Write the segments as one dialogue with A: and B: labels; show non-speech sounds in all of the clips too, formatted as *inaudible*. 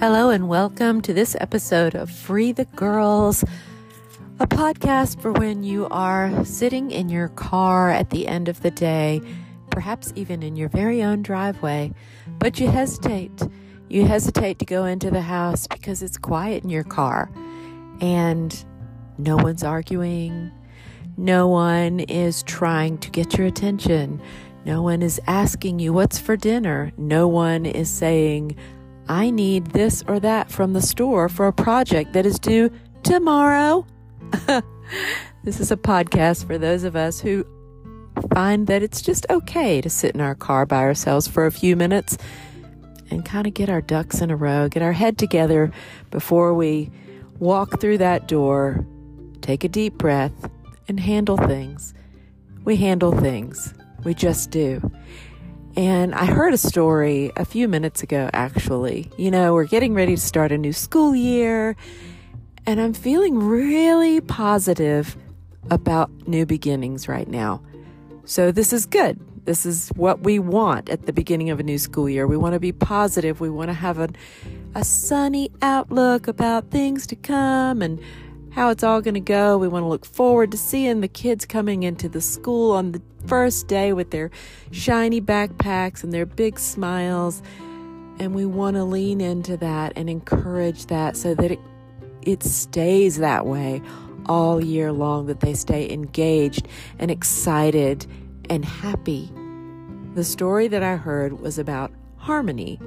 A: Hello, and welcome to this episode of Free the Girls, a podcast for when you are sitting in your car at the end of the day, perhaps even in your very own driveway, but you hesitate. You hesitate to go into the house because it's quiet in your car and no one's arguing. No one is trying to get your attention. No one is asking you what's for dinner. No one is saying, I need this or that from the store for a project that is due tomorrow. *laughs* this is a podcast for those of us who find that it's just okay to sit in our car by ourselves for a few minutes and kind of get our ducks in a row, get our head together before we walk through that door, take a deep breath, and handle things. We handle things. We just do. And I heard a story a few minutes ago, actually. You know, we're getting ready to start a new school year, and I'm feeling really positive about new beginnings right now. So, this is good. This is what we want at the beginning of a new school year. We want to be positive. We want to have a, a sunny outlook about things to come and how it's all going to go. We want to look forward to seeing the kids coming into the school on the first day with their shiny backpacks and their big smiles. And we want to lean into that and encourage that so that it, it stays that way all year long, that they stay engaged and excited and happy. The story that I heard was about harmony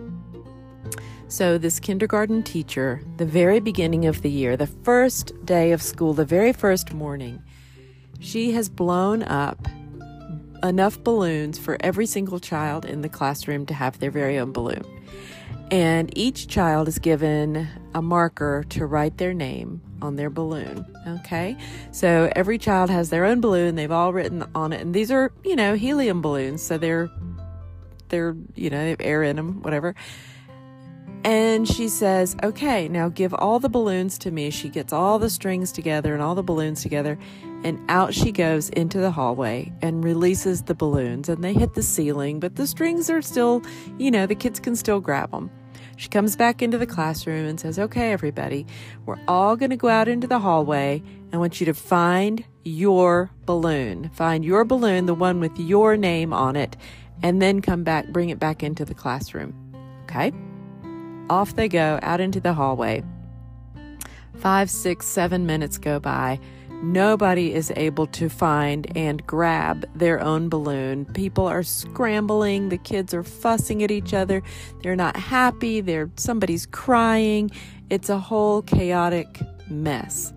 A: so, this kindergarten teacher, the very beginning of the year, the first day of school, the very first morning, she has blown up enough balloons for every single child in the classroom to have their very own balloon. And each child is given a marker to write their name on their balloon. Okay. So every child has their own balloon. They've all written on it. And these are, you know, helium balloons. So they're, they're, you know, they have air in them, whatever. And she says, Okay, now give all the balloons to me. She gets all the strings together and all the balloons together, and out she goes into the hallway and releases the balloons. And they hit the ceiling, but the strings are still, you know, the kids can still grab them. She comes back into the classroom and says, Okay, everybody, we're all going to go out into the hallway. I want you to find your balloon. Find your balloon, the one with your name on it, and then come back, bring it back into the classroom. Okay? Off they go out into the hallway. Five, six, seven minutes go by. Nobody is able to find and grab their own balloon. People are scrambling. The kids are fussing at each other. They're not happy. They're somebody's crying. It's a whole chaotic mess.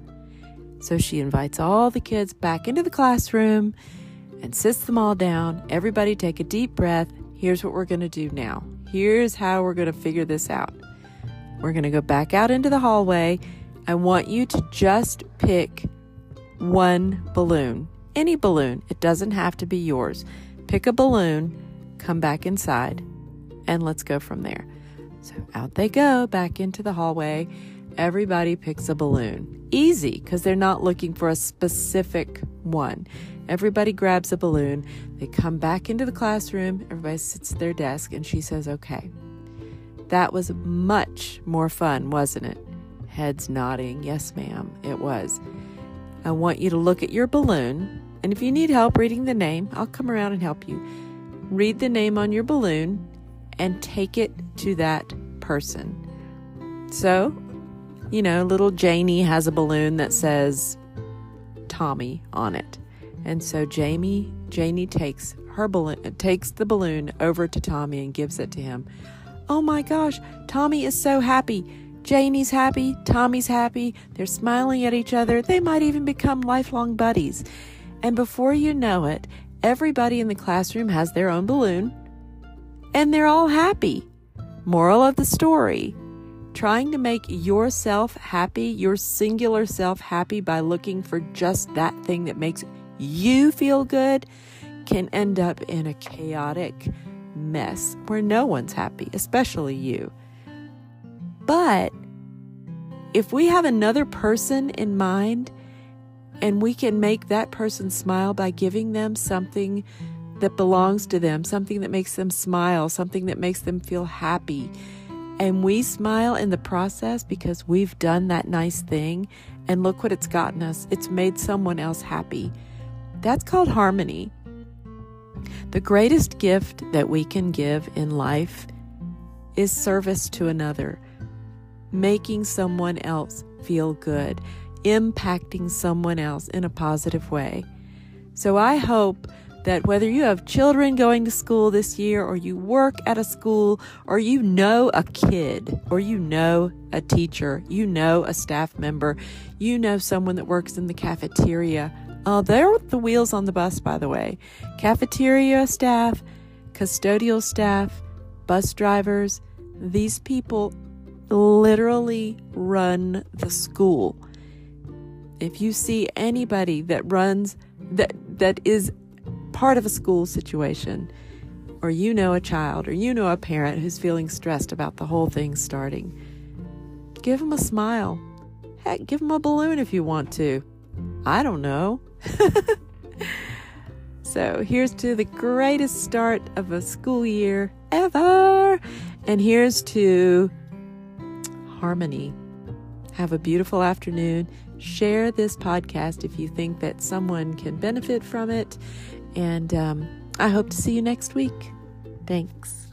A: So she invites all the kids back into the classroom and sits them all down. Everybody take a deep breath. Here's what we're going to do now. Here's how we're going to figure this out. We're going to go back out into the hallway. I want you to just pick one balloon, any balloon. It doesn't have to be yours. Pick a balloon, come back inside, and let's go from there. So out they go back into the hallway. Everybody picks a balloon. Easy, because they're not looking for a specific one. Everybody grabs a balloon. They come back into the classroom. Everybody sits at their desk, and she says, Okay, that was much more fun, wasn't it? Heads nodding. Yes, ma'am, it was. I want you to look at your balloon, and if you need help reading the name, I'll come around and help you. Read the name on your balloon and take it to that person. So, you know, little Janie has a balloon that says Tommy on it. And so Jamie, Janie takes her balloon, takes the balloon over to Tommy and gives it to him. Oh my gosh, Tommy is so happy. Janie's happy, Tommy's happy, they're smiling at each other, they might even become lifelong buddies. And before you know it, everybody in the classroom has their own balloon, and they're all happy. Moral of the story trying to make yourself happy, your singular self happy by looking for just that thing that makes you feel good, can end up in a chaotic, mess where no one's happy, especially you. But if we have another person in mind and we can make that person smile by giving them something that belongs to them, something that makes them smile, something that makes them feel happy, and we smile in the process because we've done that nice thing and look what it's gotten us. It's made someone else happy. That's called harmony. The greatest gift that we can give in life is service to another, making someone else feel good, impacting someone else in a positive way. So I hope that whether you have children going to school this year, or you work at a school, or you know a kid, or you know a teacher, you know a staff member, you know someone that works in the cafeteria. Oh, they're the wheels on the bus, by the way. Cafeteria staff, custodial staff, bus drivers, these people literally run the school. If you see anybody that runs that that is part of a school situation, or you know a child, or you know a parent who's feeling stressed about the whole thing starting, give them a smile. Heck, give them a balloon if you want to. I don't know. *laughs* so here's to the greatest start of a school year ever. And here's to harmony. Have a beautiful afternoon. Share this podcast if you think that someone can benefit from it. And um, I hope to see you next week. Thanks.